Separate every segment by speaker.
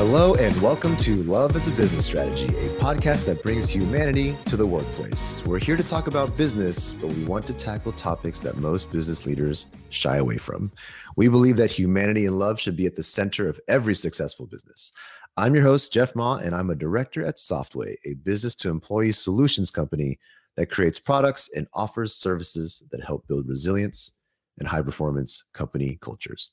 Speaker 1: Hello, and welcome to Love as a Business Strategy, a podcast that brings humanity to the workplace. We're here to talk about business, but we want to tackle topics that most business leaders shy away from. We believe that humanity and love should be at the center of every successful business. I'm your host, Jeff Ma, and I'm a director at Softway, a business to employee solutions company that creates products and offers services that help build resilience and high performance company cultures.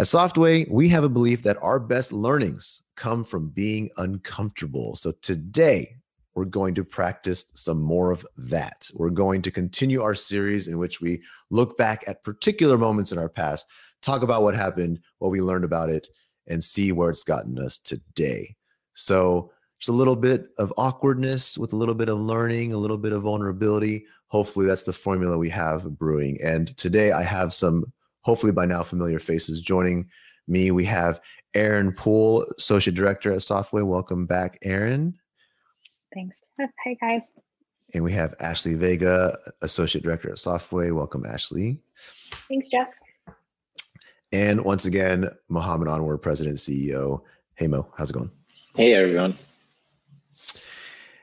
Speaker 1: At Softway, we have a belief that our best learnings come from being uncomfortable. So today, we're going to practice some more of that. We're going to continue our series in which we look back at particular moments in our past, talk about what happened, what we learned about it, and see where it's gotten us today. So, just a little bit of awkwardness with a little bit of learning, a little bit of vulnerability. Hopefully, that's the formula we have brewing. And today, I have some hopefully by now familiar faces joining me. We have Aaron Poole, Associate Director at Softway. Welcome back, Aaron.
Speaker 2: Thanks. Hey, guys.
Speaker 1: And we have Ashley Vega, Associate Director at Softway. Welcome, Ashley.
Speaker 2: Thanks, Jeff.
Speaker 1: And once again, Mohammed Anwar, President CEO. Hey, Mo, how's it going?
Speaker 3: Hey, everyone.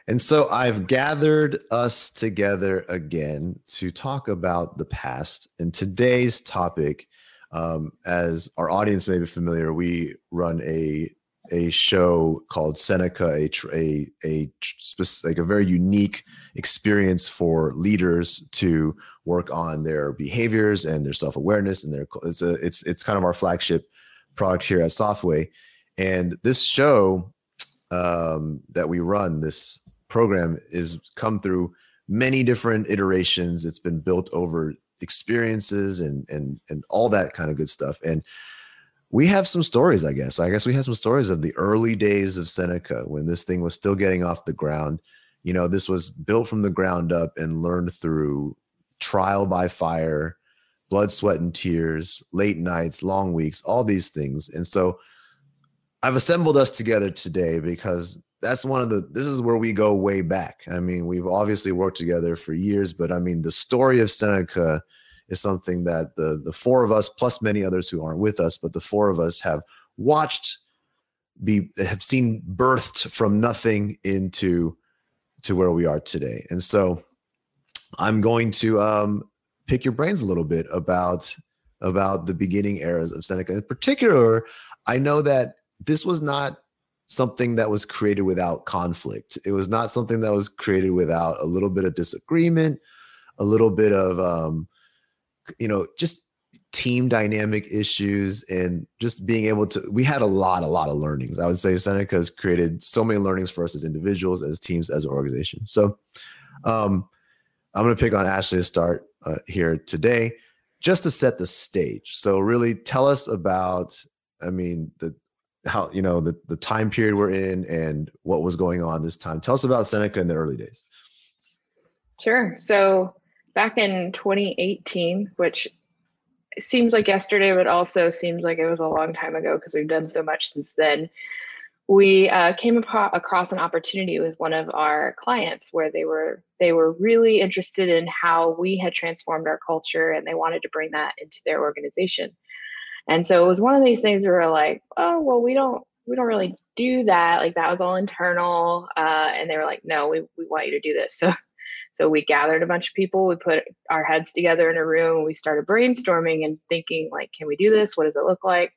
Speaker 1: And so I've gathered us together again to talk about the past. And today's topic, um, as our audience may be familiar, we run a a show called Seneca, a a a like a very unique experience for leaders to work on their behaviors and their self awareness and their it's a it's it's kind of our flagship product here at Softway. And this show um, that we run, this program is come through many different iterations. It's been built over experiences and and and all that kind of good stuff. And we have some stories, I guess. I guess we have some stories of the early days of Seneca when this thing was still getting off the ground. You know, this was built from the ground up and learned through trial by fire, blood, sweat, and tears, late nights, long weeks, all these things. And so I've assembled us together today because that's one of the this is where we go way back. I mean, we've obviously worked together for years, but I mean, the story of Seneca is something that the the four of us plus many others who aren't with us, but the four of us have watched be have seen birthed from nothing into to where we are today. And so I'm going to um pick your brains a little bit about about the beginning eras of Seneca. In particular, I know that this was not something that was created without conflict. It was not something that was created without a little bit of disagreement, a little bit of, um, you know, just team dynamic issues and just being able to we had a lot a lot of learnings i would say seneca has created so many learnings for us as individuals as teams as an organization so um i'm going to pick on ashley to start uh, here today just to set the stage so really tell us about i mean the how you know the, the time period we're in and what was going on this time. Tell us about seneca in the early days.
Speaker 2: Sure. So back in 2018 which seems like yesterday but also seems like it was a long time ago because we've done so much since then we uh, came across an opportunity with one of our clients where they were they were really interested in how we had transformed our culture and they wanted to bring that into their organization and so it was one of these things where we're like, oh, well, we don't we don't really do that. Like that was all internal. Uh, and they were like, no, we, we want you to do this. So so we gathered a bunch of people, we put our heads together in a room, we started brainstorming and thinking like, can we do this? What does it look like?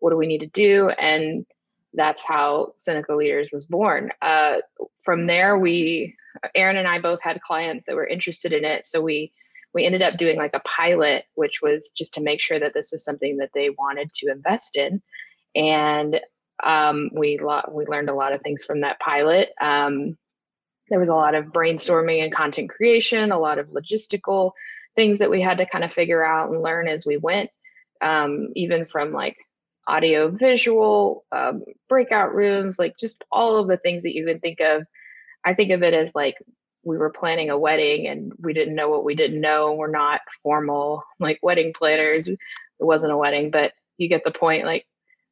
Speaker 2: What do we need to do? And that's how Seneca Leaders was born. Uh, from there, we, Erin and I both had clients that were interested in it. So we we ended up doing like a pilot, which was just to make sure that this was something that they wanted to invest in. And um, we lo- we learned a lot of things from that pilot. Um, there was a lot of brainstorming and content creation, a lot of logistical things that we had to kind of figure out and learn as we went, um, even from like audio visual um, breakout rooms, like just all of the things that you can think of. I think of it as like we were planning a wedding and we didn't know what we didn't know. We're not formal like wedding planners. It wasn't a wedding, but you get the point. Like,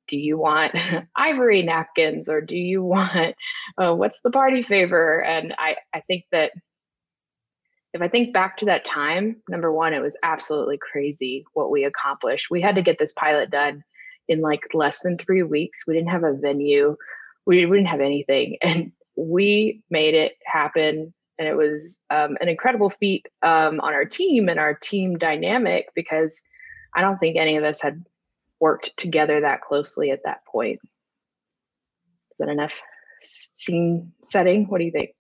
Speaker 2: do you want ivory napkins or do you want uh, what's the party favor? And I I think that if I think back to that time, number one, it was absolutely crazy what we accomplished. We had to get this pilot done in like less than three weeks. We didn't have a venue, we, we didn't have anything. And we made it happen. And it was um, an incredible feat um, on our team and our team dynamic because I don't think any of us had worked together that closely at that point. Is that enough scene setting? What do you think?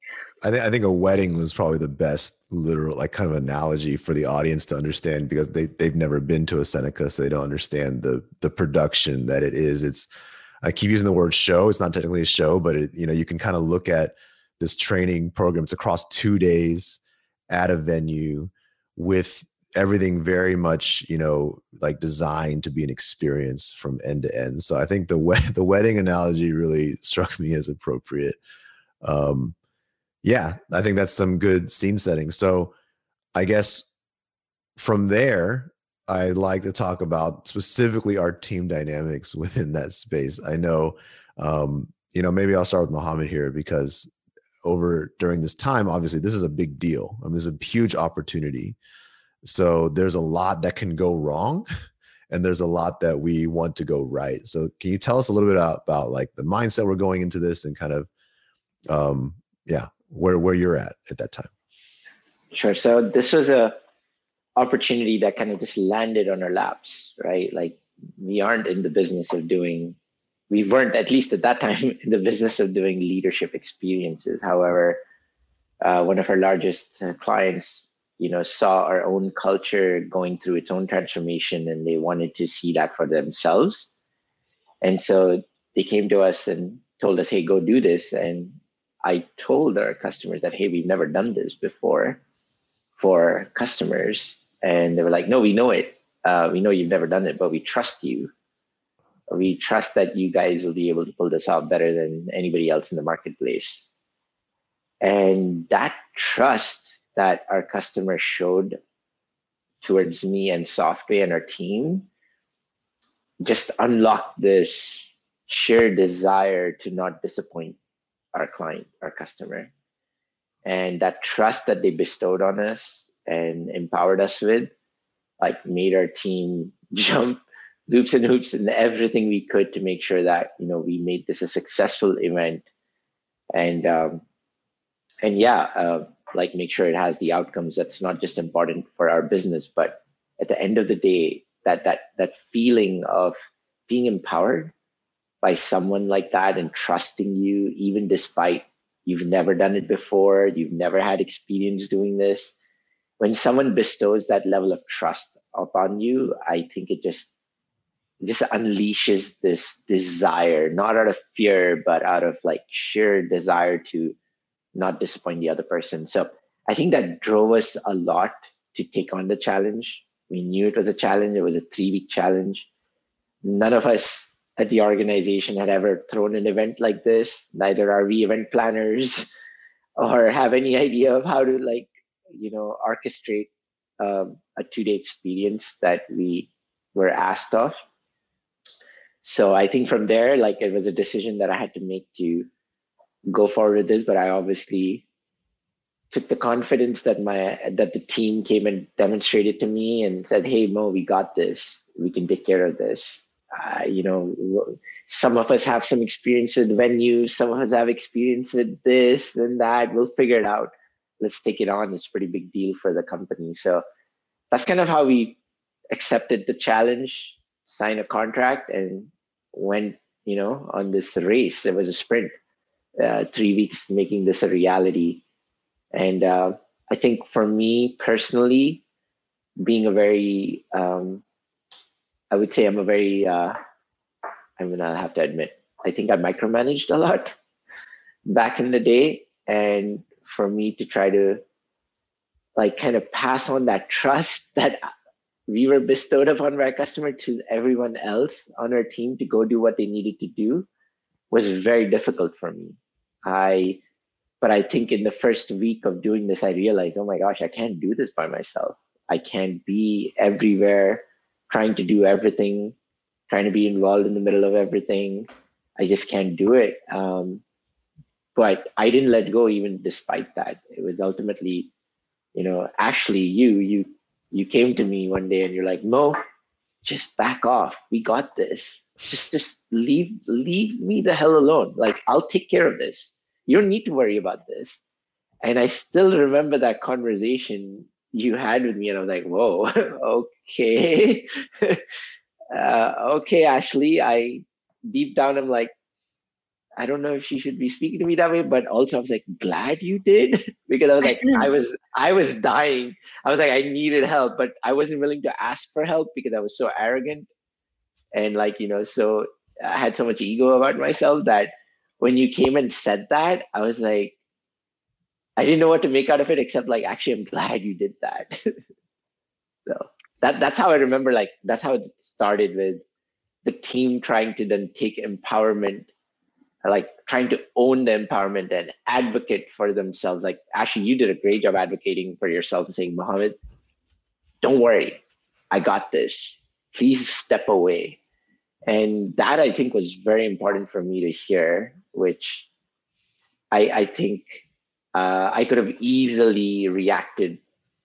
Speaker 1: I think I think a wedding was probably the best literal like kind of analogy for the audience to understand because they they've never been to a Seneca, so they don't understand the the production that it is. It's I keep using the word show. It's not technically a show, but it, you know you can kind of look at this training program. It's across two days at a venue with everything very much you know like designed to be an experience from end to end. So I think the we- the wedding analogy really struck me as appropriate. Um, yeah, I think that's some good scene setting. So I guess from there, I'd like to talk about specifically our team dynamics within that space. I know, um, you know, maybe I'll start with Mohammed here because over during this time, obviously, this is a big deal. I mean, it's a huge opportunity. So there's a lot that can go wrong, and there's a lot that we want to go right. So can you tell us a little bit about, about like the mindset we're going into this and kind of, um, yeah, where where you're at at that time.
Speaker 3: Sure. So this was a opportunity that kind of just landed on our laps, right? Like we aren't in the business of doing we weren't at least at that time in the business of doing leadership experiences. However, uh, one of our largest uh, clients, you know, saw our own culture going through its own transformation, and they wanted to see that for themselves. And so they came to us and told us, "Hey, go do this." And I told our customers that, hey, we've never done this before for customers. And they were like, no, we know it. Uh, we know you've never done it, but we trust you. We trust that you guys will be able to pull this out better than anybody else in the marketplace. And that trust that our customers showed towards me and Softway and our team just unlocked this sheer desire to not disappoint our client, our customer. And that trust that they bestowed on us and empowered us with, like made our team jump loops and hoops and everything we could to make sure that you know we made this a successful event and um, and yeah uh, like make sure it has the outcomes that's not just important for our business but at the end of the day that that that feeling of being empowered by someone like that and trusting you, even despite you've never done it before, you've never had experience doing this. When someone bestows that level of trust upon you, I think it just just unleashes this desire, not out of fear, but out of like sheer desire to not disappoint the other person. So I think that drove us a lot to take on the challenge. We knew it was a challenge. It was a three week challenge. None of us at the organization had ever thrown an event like this. Neither are we event planners or have any idea of how to like, you know, orchestrate um, a two-day experience that we were asked of. So I think from there, like it was a decision that I had to make to go forward with this, but I obviously took the confidence that my that the team came and demonstrated to me and said, "Hey Mo, we got this. We can take care of this." uh, you know, some of us have some experience with venues, some of us have experience with this and that. We'll figure it out. Let's take it on. It's a pretty big deal for the company. So that's kind of how we accepted the challenge, signed a contract, and went, you know, on this race. It was a sprint, uh, three weeks making this a reality. And uh, I think for me personally, being a very um, I would say I'm a very, uh, I'm gonna have to admit, I think I micromanaged a lot back in the day. And for me to try to like kind of pass on that trust that we were bestowed upon by our customer to everyone else on our team to go do what they needed to do was very difficult for me. I, but I think in the first week of doing this, I realized, oh my gosh, I can't do this by myself. I can't be everywhere trying to do everything, trying to be involved in the middle of everything. I just can't do it. Um, but I didn't let go even despite that. It was ultimately, you know, Ashley, you you you came to me one day and you're like, Mo, just back off. We got this. Just just leave leave me the hell alone. Like I'll take care of this. You don't need to worry about this. And I still remember that conversation you had with me, and I was like, whoa, okay. uh, okay, Ashley. I deep down I'm like, I don't know if she should be speaking to me that way, but also I was like, glad you did because I was like, I was, I was dying. I was like, I needed help, but I wasn't willing to ask for help because I was so arrogant and like you know, so I had so much ego about myself that when you came and said that, I was like, I didn't know what to make out of it except like, actually, I'm glad you did that. so that that's how I remember. Like that's how it started with the team trying to then take empowerment like trying to own the empowerment and advocate for themselves. Like Ashley, you did a great job advocating for yourself and saying, Mohammed, don't worry, I got this. Please step away. And that I think was very important for me to hear, which I, I think uh, I could have easily reacted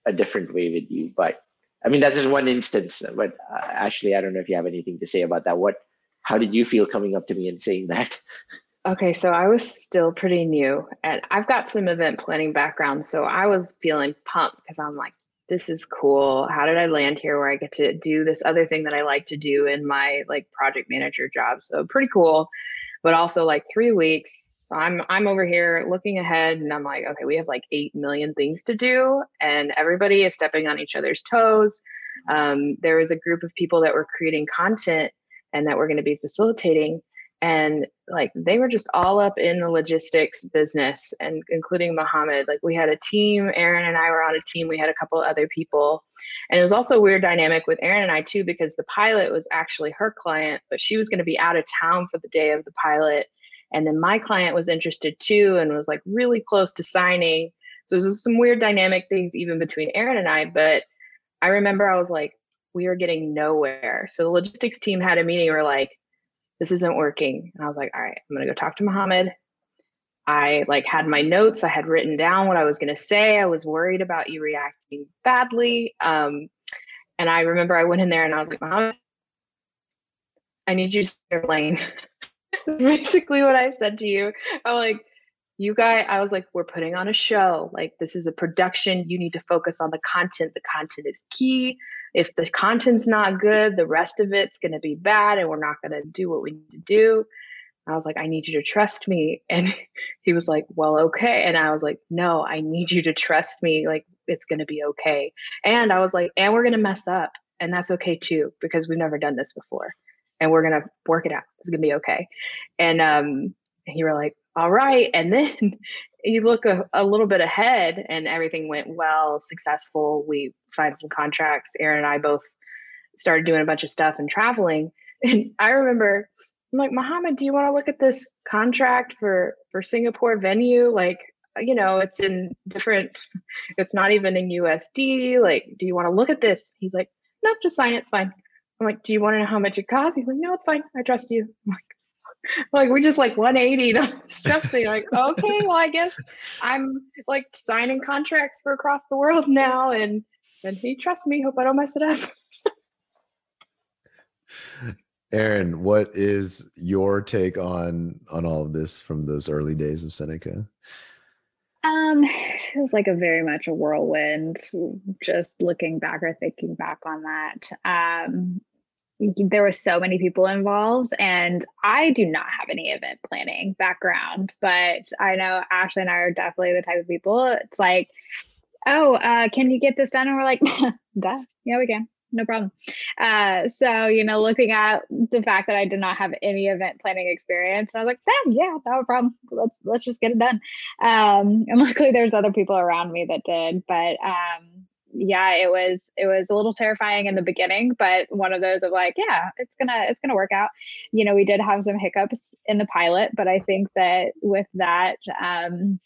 Speaker 3: a different way with you. But I mean, that's just one instance. But uh, Ashley, I don't know if you have anything to say about that. What, how did you feel coming up to me and saying that?
Speaker 2: Okay, so I was still pretty new and I've got some event planning background. So I was feeling pumped because I'm like, this is cool. How did I land here where I get to do this other thing that I like to do in my like project manager job? So pretty cool. But also like three weeks. So I'm I'm over here looking ahead and I'm like, okay, we have like eight million things to do, and everybody is stepping on each other's toes. Um, there was a group of people that were creating content and that we're going to be facilitating and like they were just all up in the logistics business and including Mohammed. Like we had a team, Aaron and I were on a team. We had a couple other people. And it was also a weird dynamic with Aaron and I too, because the pilot was actually her client, but she was going to be out of town for the day of the pilot. And then my client was interested too and was like really close to signing. So there's some weird dynamic things even between Aaron and I. But I remember I was like, we are getting nowhere. So the logistics team had a meeting. We're like, this isn't working. And I was like, all right, I'm going to go talk to Mohammed. I like had my notes. I had written down what I was going to say. I was worried about you reacting badly. Um, and I remember I went in there and I was like, Mohammed, I need you to your lane. Basically what I said to you. I'm like, you guys, I was like, we're putting on a show. Like, this is a production. You need to focus on the content. The content is key if the content's not good, the rest of it's going to be bad and we're not going to do what we need to do. I was like, I need you to trust me. And he was like, Well, okay. And I was like, No, I need you to trust me. Like, it's going to be okay. And I was like, And we're going to mess up. And that's okay too, because we've never done this before. And we're going to work it out. It's going to be okay. And, um, and you were like, All right. And then you look a, a, little bit ahead and everything went well, successful. We signed some contracts. Aaron and I both started doing a bunch of stuff and traveling. And I remember I'm like, Mohammed, do you want to look at this contract for for Singapore venue? Like, you know, it's in different, it's not even in USD. Like, do you want to look at this? He's like, no, just sign it. It's fine. I'm like, do you want to know how much it costs? He's like, no, it's fine. I trust you. I'm like, like we're just like 180 stressing like okay well i guess i'm like signing contracts for across the world now and and he trusts me hope i don't mess it up.
Speaker 1: Aaron what is your take on on all of this from those early days of seneca?
Speaker 4: Um it was like a very much a whirlwind just looking back or thinking back on that. Um there were so many people involved and i do not have any event planning background but i know ashley and i are definitely the type of people it's like oh uh, can you get this done? And we're like duh yeah we can no problem. Uh, so you know looking at the fact that i did not have any event planning experience i was like damn yeah no problem. Let's let's just get it done. Um, and luckily there's other people around me that did but um, yeah, it was it was a little terrifying in the beginning, but one of those of like, yeah, it's gonna it's gonna work out. You know, we did have some hiccups in the pilot, but I think that with that, um,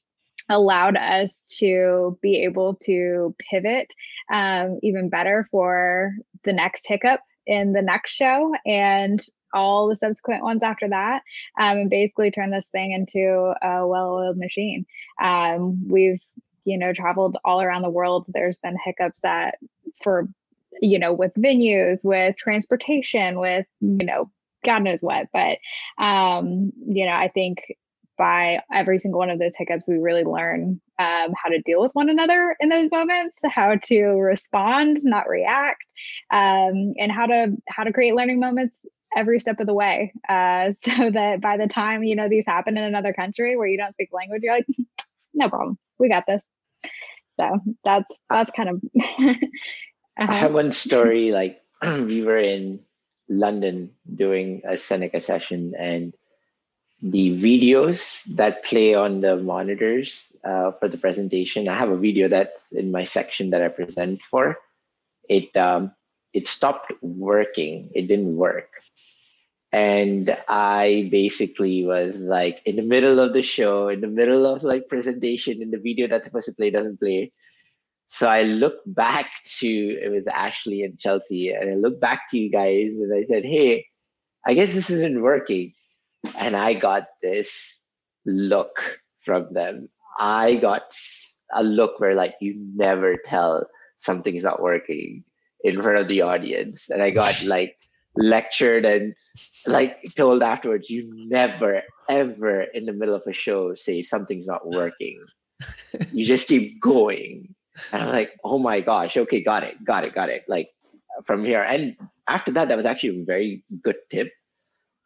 Speaker 4: allowed us to be able to pivot um, even better for the next hiccup in the next show and all the subsequent ones after that um, and basically turn this thing into a well-oiled machine um, we've you know traveled all around the world there's been hiccups that for you know, with venues, with transportation, with, you know, God knows what. But, um, you know, I think by every single one of those hiccups, we really learn um, how to deal with one another in those moments, how to respond, not react, um, and how to how to create learning moments every step of the way, uh, so that by the time you know these happen in another country where you don't speak language, you're like, no problem, we got this. So that's that's kind of.
Speaker 3: uh-huh. I have one story. Like we were in London doing a Seneca session, and the videos that play on the monitors uh, for the presentation. I have a video that's in my section that I present for. It um, it stopped working. It didn't work, and I basically was like in the middle of the show, in the middle of like presentation, and the video that's supposed to play doesn't play. So I look back to it was Ashley and Chelsea, and I look back to you guys, and I said, "Hey, I guess this isn't working." and I got this look from them. I got a look where like you never tell something's not working in front of the audience, and I got like lectured and like told afterwards, you never ever in the middle of a show say something's not working. you just keep going. And I'm like, oh my gosh, okay, got it, got it, got it. Like from here. And after that, that was actually a very good tip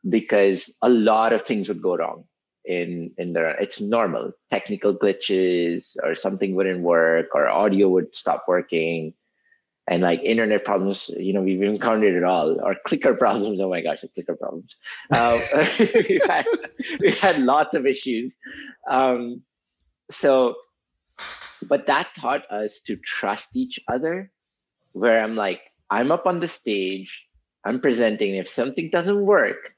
Speaker 3: because a lot of things would go wrong in in there it's normal technical glitches or something wouldn't work or audio would stop working and like internet problems you know we've encountered it all or clicker problems oh my gosh the clicker problems um, we've, had, we've had lots of issues um, so but that taught us to trust each other where i'm like i'm up on the stage i'm presenting if something doesn't work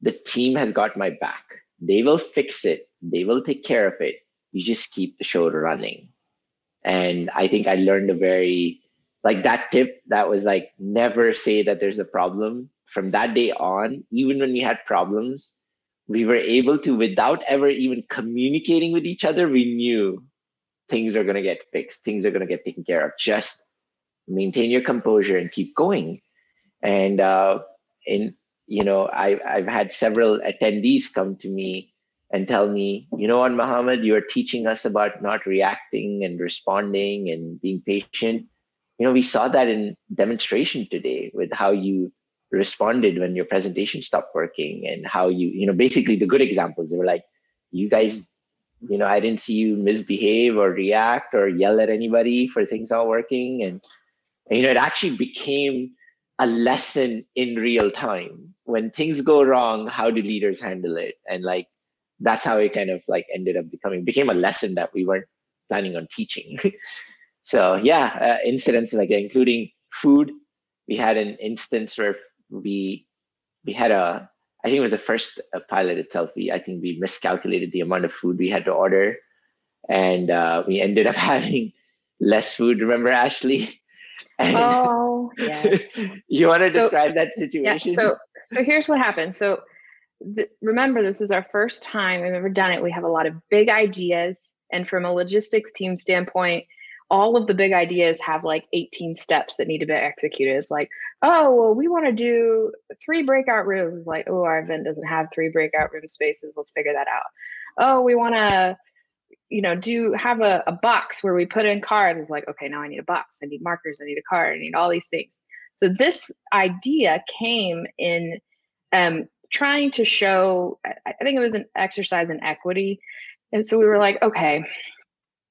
Speaker 3: the team has got my back. They will fix it. They will take care of it. You just keep the show running. And I think I learned a very like that tip that was like never say that there's a problem. From that day on, even when we had problems, we were able to, without ever even communicating with each other, we knew things are going to get fixed, things are going to get taken care of. Just maintain your composure and keep going. And uh, in you know, I, I've had several attendees come to me and tell me, you know what, Muhammad, you're teaching us about not reacting and responding and being patient. You know, we saw that in demonstration today with how you responded when your presentation stopped working and how you, you know, basically the good examples. They were like, you guys, you know, I didn't see you misbehave or react or yell at anybody for things not working. And, and you know, it actually became a lesson in real time when things go wrong how do leaders handle it and like that's how it kind of like ended up becoming became a lesson that we weren't planning on teaching so yeah uh, incidents like including food we had an instance where we we had a i think it was the first uh, pilot itself we i think we miscalculated the amount of food we had to order and uh, we ended up having less food remember ashley
Speaker 2: oh, yes.
Speaker 3: you want to describe so, that situation?
Speaker 2: Yeah, so, so here's what happened. So, th- remember, this is our first time we've ever done it. We have a lot of big ideas, and from a logistics team standpoint, all of the big ideas have like 18 steps that need to be executed. It's like, oh, well, we want to do three breakout rooms. Like, oh, our event doesn't have three breakout room spaces. Let's figure that out. Oh, we want to you know, do have a, a box where we put in cards. It's like, okay, now I need a box. I need markers. I need a card. I need all these things. So this idea came in um, trying to show, I think it was an exercise in equity. And so we were like, okay,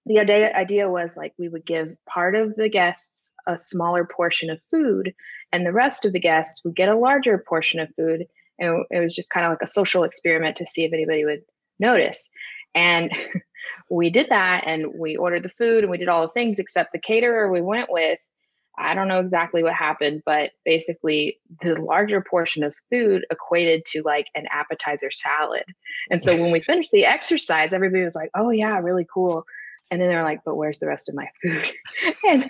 Speaker 2: the idea, idea was like we would give part of the guests a smaller portion of food and the rest of the guests would get a larger portion of food. And it was just kind of like a social experiment to see if anybody would notice. And we did that and we ordered the food and we did all the things except the caterer we went with i don't know exactly what happened but basically the larger portion of food equated to like an appetizer salad and so when we finished the exercise everybody was like oh yeah really cool and then they're like but where's the rest of my food and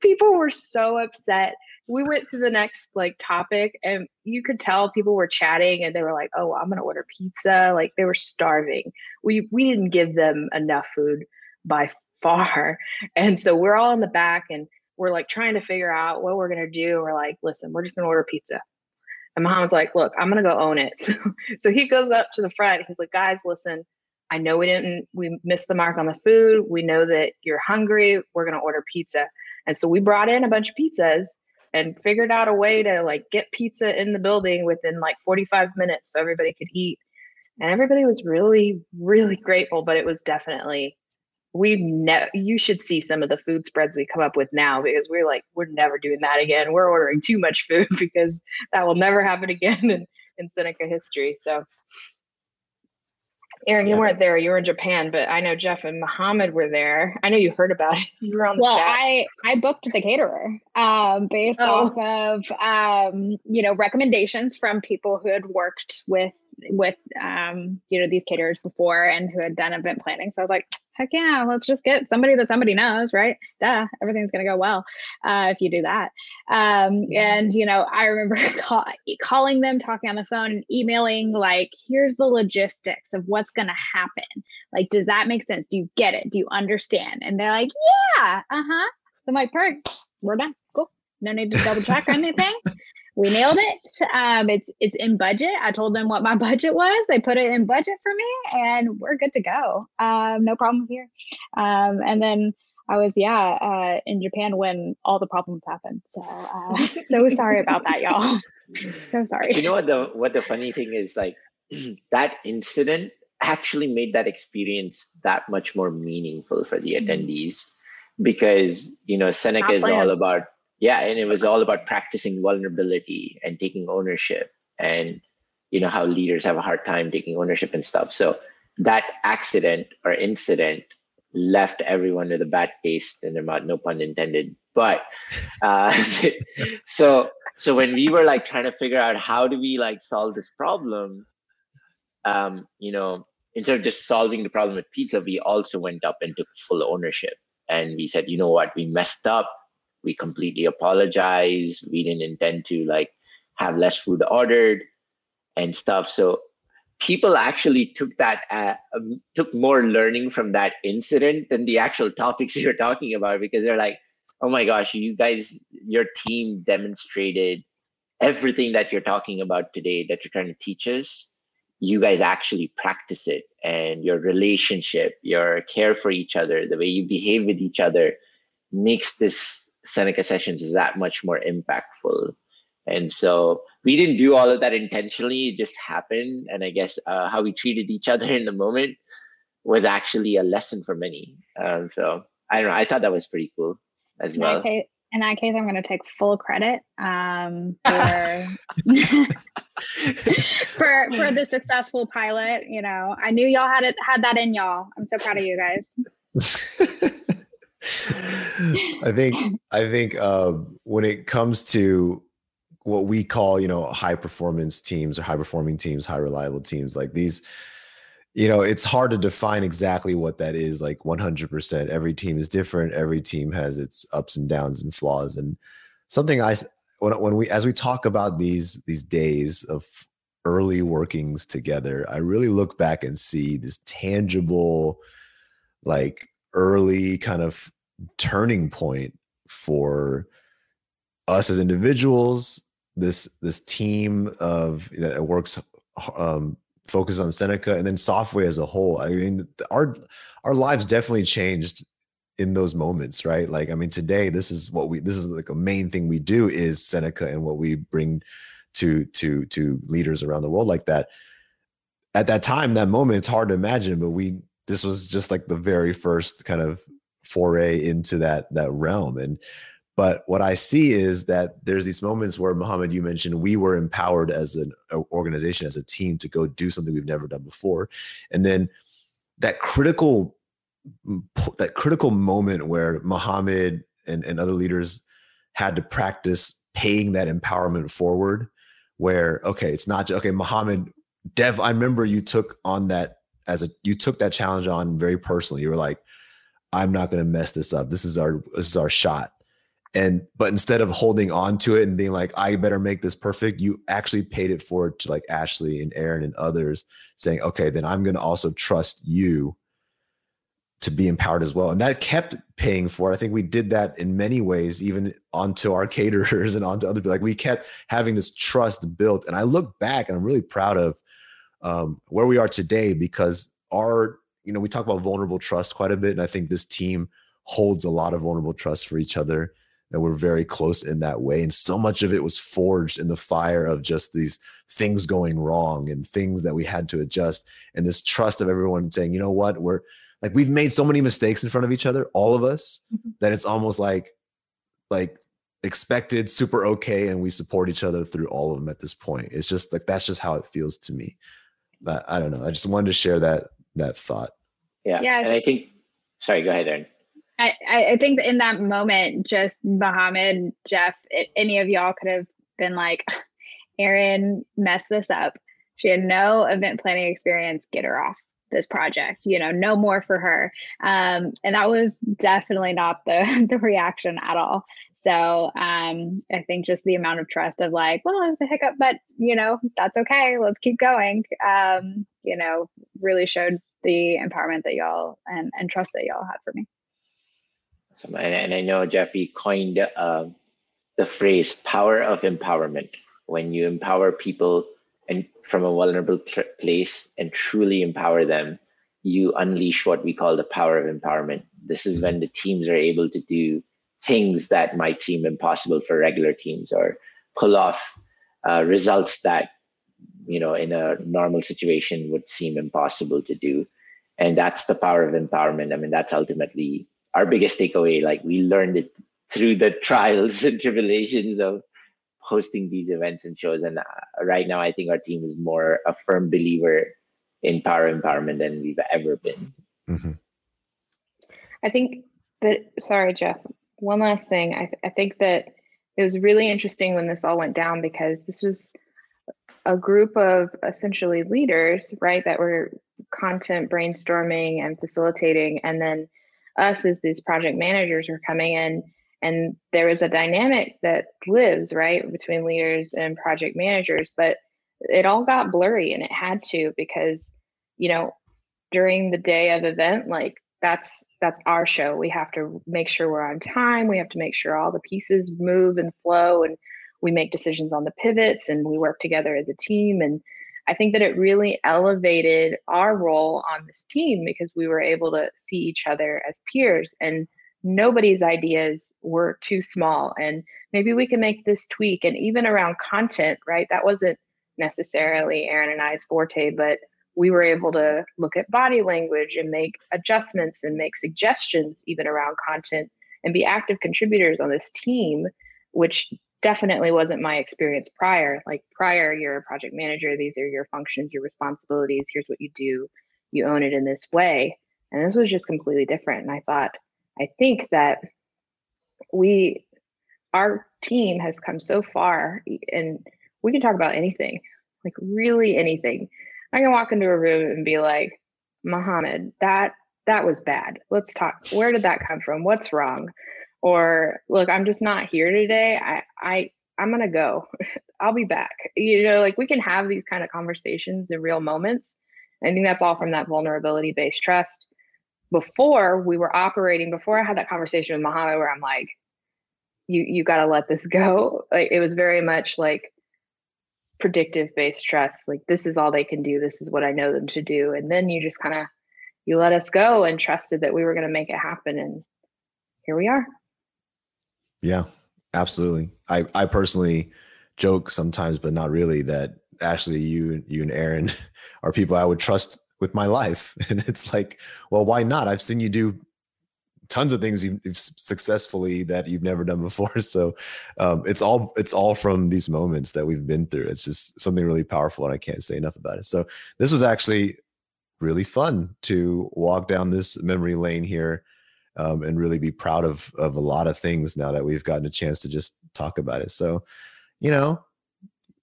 Speaker 2: people were so upset we went to the next like topic and you could tell people were chatting and they were like oh i'm gonna order pizza like they were starving we we didn't give them enough food by far and so we're all in the back and we're like trying to figure out what we're gonna do. We're like, listen, we're just gonna order pizza. And Muhammad's like, look, I'm gonna go own it. So, so he goes up to the front. He's like, guys, listen, I know we didn't we missed the mark on the food. We know that you're hungry. We're gonna order pizza. And so we brought in a bunch of pizzas and figured out a way to like get pizza in the building within like 45 minutes so everybody could eat. And everybody was really, really grateful, but it was definitely we ne- you should see some of the food spreads we come up with now because we're like we're never doing that again we're ordering too much food because that will never happen again in, in seneca history so Erin, you weren't there. You were in Japan, but I know Jeff and Muhammad were there. I know you heard about it. You were on the
Speaker 4: well,
Speaker 2: chat.
Speaker 4: I I booked the caterer um, based
Speaker 2: Oh.
Speaker 4: off of um, you know recommendations from people who had worked with with um, you know these caterers before and who had done event planning. So I was like, heck yeah, let's just get somebody that somebody knows, right? Duh, everything's gonna go well uh, if you do that. Um, and you know, I remember call, calling them, talking on the phone, and emailing like, here's the logistics of what's gonna happen. Like, does that make sense? Do you get it? Do you understand? And they're like, yeah, uh huh. So I'm like, perfect, we're done. Cool. No need to double check or anything. We nailed it. Um, it's it's in budget. I told them what my budget was. They put it in budget for me, and we're good to go. Um, no problem here. Um, and then I was yeah uh, in Japan when all the problems happened. So uh, so sorry about that, y'all. So sorry.
Speaker 3: you know what the what the funny thing is like that incident actually made that experience that much more meaningful for the
Speaker 2: Mhm.
Speaker 3: attendees because you know Seneca is all about yeah and it was all about practicing vulnerability and taking ownership and you know how leaders have a hard time taking ownership and stuff. So that accident or incident left everyone with a bad taste in their mouth no pun intended. But uh, so so when we were like trying to figure out how do we like solve this problem um you know instead of just solving the problem with pizza we also went up and took full ownership. And we said you know what? We messed up we completely apologize. We didn't intend to like have less food ordered and stuff. So people actually took that uh, um, took more learning from that incident than the actual topics you're talking about because they're like oh my gosh you guys your team demonstrated everything that you're talking about today that you're trying to teach us. You guys actually practice it and your relationship your care for each other the way you behave with each other makes this seneca sessions is that much more impactful and so we didn't do all of that intentionally it just happened and i guess uh, how we treated each other in the moment was actually a lesson for many um, so i don't know i thought that was pretty cool as
Speaker 4: in
Speaker 3: well
Speaker 4: that case, in that case, I'm going to take full credit um, for for for the successful pilot. You know, I knew y'all had it had that in y'all. I'm so proud of you guys.
Speaker 1: I think I think uh, when it comes to what we call you know high performance teams or high performing teams, high reliable teams, like these, you know, it's hard to define exactly what that is. Like 100%, every team is different. Every team has its ups and downs and flaws. And something I when when we as we talk about these these days of early workings together, I really look back and see this tangible, like early kind of turning point for us as individuals this this team of that works um focused on seneca and then Softway as a whole. I mean our our lives definitely changed in those moments right? Like i mean today this is what we this is like a main thing we do is seneca and what we bring to to to leaders around the world like that. At that time that moment it's hard to imagine but we this was just like the very first kind of foray into that that realm and but what i see is that there's these moments where muhammad you mentioned we were empowered as an organization as a team to go do something we've never done before and then that critical mm, that critical moment where muhammad and, and other leaders had to practice paying that empowerment forward where okay it's not okay muhammad dev i remember you took on that as a you took that challenge on very personally. You were like i'm not going to mess this up this is our this is our shot and but instead of holding on to it and being like i better make this perfect you actually paid it forward to like ashley and aaron and others saying okay then i'm going to also trust you to be empowered as well. And that kept paying for it. I think we did that in many ways, even onto our caterers and onto other people. Like we kept having this trust built. And I look back and I'm really proud of um, where we are today because our, you know, we talk about vulnerable trust quite a bit. And I think this team holds a lot of vulnerable trust for each other. And we're very close in that way. And so much of it was forged in the fire of just these things going wrong and things that we had to adjust. And this trust of everyone saying, you know what, we're, like we've made so many mistakes in front of each other all of us mm-hmm. that it's almost like like expected super okay and we support each other through all of them at this point it's just like that's just how it feels to me but i don't know i just wanted to share that that thought.
Speaker 3: Yeah. Yeah. And i think sorry go ahead Erin.
Speaker 4: I, I think in that moment, just Mohammed, Jeff, it, any of y'all could have been like, Erin messed this up. She had no event planning experience. Get her off this project you know no more for her. Um, and that was definitely not the the reaction at all. So um, i think just the amount of trust of like well it was a hiccup but you know that's okay. Let's keep going. Um, you know really showed the empowerment that y'all and, and trust that y'all had for me Awesome.
Speaker 3: and, I know Jeffy coined uh, the phrase power of empowerment when you empower people and from a vulnerable place and truly empower them, you unleash what we call the power of empowerment. This is when the teams are able to do things that might seem impossible for regular teams or pull off uh, results that you know in a normal situation would seem impossible to do and that's the power of empowerment i mean that's ultimately our biggest takeaway like we learned it through the trials and tribulations of hosting these events and shows. And uh, right now, I think our team is more a firm believer in power empowerment than we've ever been. Mm-hmm.
Speaker 2: I think that, sorry, Jeff, one last thing. I, th- I think that it was really interesting when this all went down because this was a group of essentially leaders, right, that were content brainstorming and facilitating. And then us as these project managers were coming in and there was a dynamic that lives right between leaders and project managers. But it all got blurry and it had to because you know during the day of event like that's that's our show. We have to make sure we're on time. We have to make sure all the pieces move and flow and we make decisions on the pivots and we work together as a team. And i think that it really elevated our role on this team because we were able to see each other as peers and nobody's ideas were too small. And maybe we can make this tweak and even around content right? That wasn't necessarily Aaron and i's forte but we were able to look at body language and make adjustments and make suggestions even around content and be active contributors on this team which definitely wasn't my experience prior like prior you're a project manager these are your functions your responsibilities here's what you do you own it in this way and this was just completely different and i thought I think that we, our team has come so far, and we can talk about anything, like really anything. I can walk into a room and be like, Mohammed, that that was bad. Let's talk. Where did that come from? What's wrong? Or look, I'm just not here today. I I I'm gonna go. I'll be back. You know, like we can have these kind of conversations in real moments. I think that's all from that vulnerability based trust before we were operating, before I had that conversation with Mohammed, where I'm like, you you got to let this go. Like it was very much like predictive based trust. Like this is all they can do. This is what I know them to do. And then you just kind of you let us go and trusted that we were going to make it happen. And here we are.
Speaker 1: Yeah, absolutely. I I personally joke sometimes, but not really, that Ashley, you you and Aaron are people I would trust with my life. And it's like, well, why not? I've seen you do tons of things you've, you've successfully that you've never done before. So um, it's all it's all from these moments that we've been through. It's just something really powerful, and I can't say enough about it. So this was actually really fun to walk down this memory lane here. Um, and really be proud of of a lot of things now that we've gotten a chance to just talk about it. So, you know,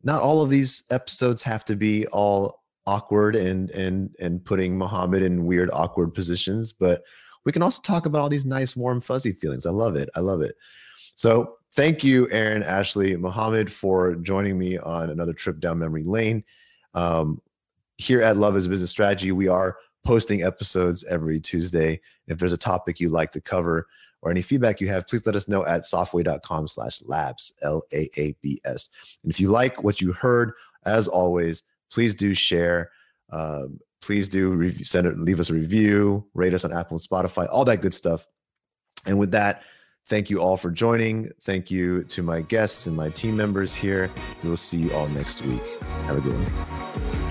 Speaker 1: not all of these episodes have to be all awkward and and and putting Mohammed in weird awkward positions, but we can also talk about all these nice warm fuzzy feelings. I love it. I love it. So thank you, Aaron, Ashley, Mohammed, for joining me on another trip down memory lane. Um, here at Love is a Business Strategy, we are posting episodes every Tuesday. If there's a topic you'd like to cover or any feedback you have, please let us know at softway.com slash laabs, L-A-A-B-S. And if you like what you heard, as always, please do share. Um, please do send it, leave us a review, rate us on Apple and Spotify, all that good stuff. And with that, thank you all for joining. Thank you to my guests and my team members here. We will see you all next week. Have a good one.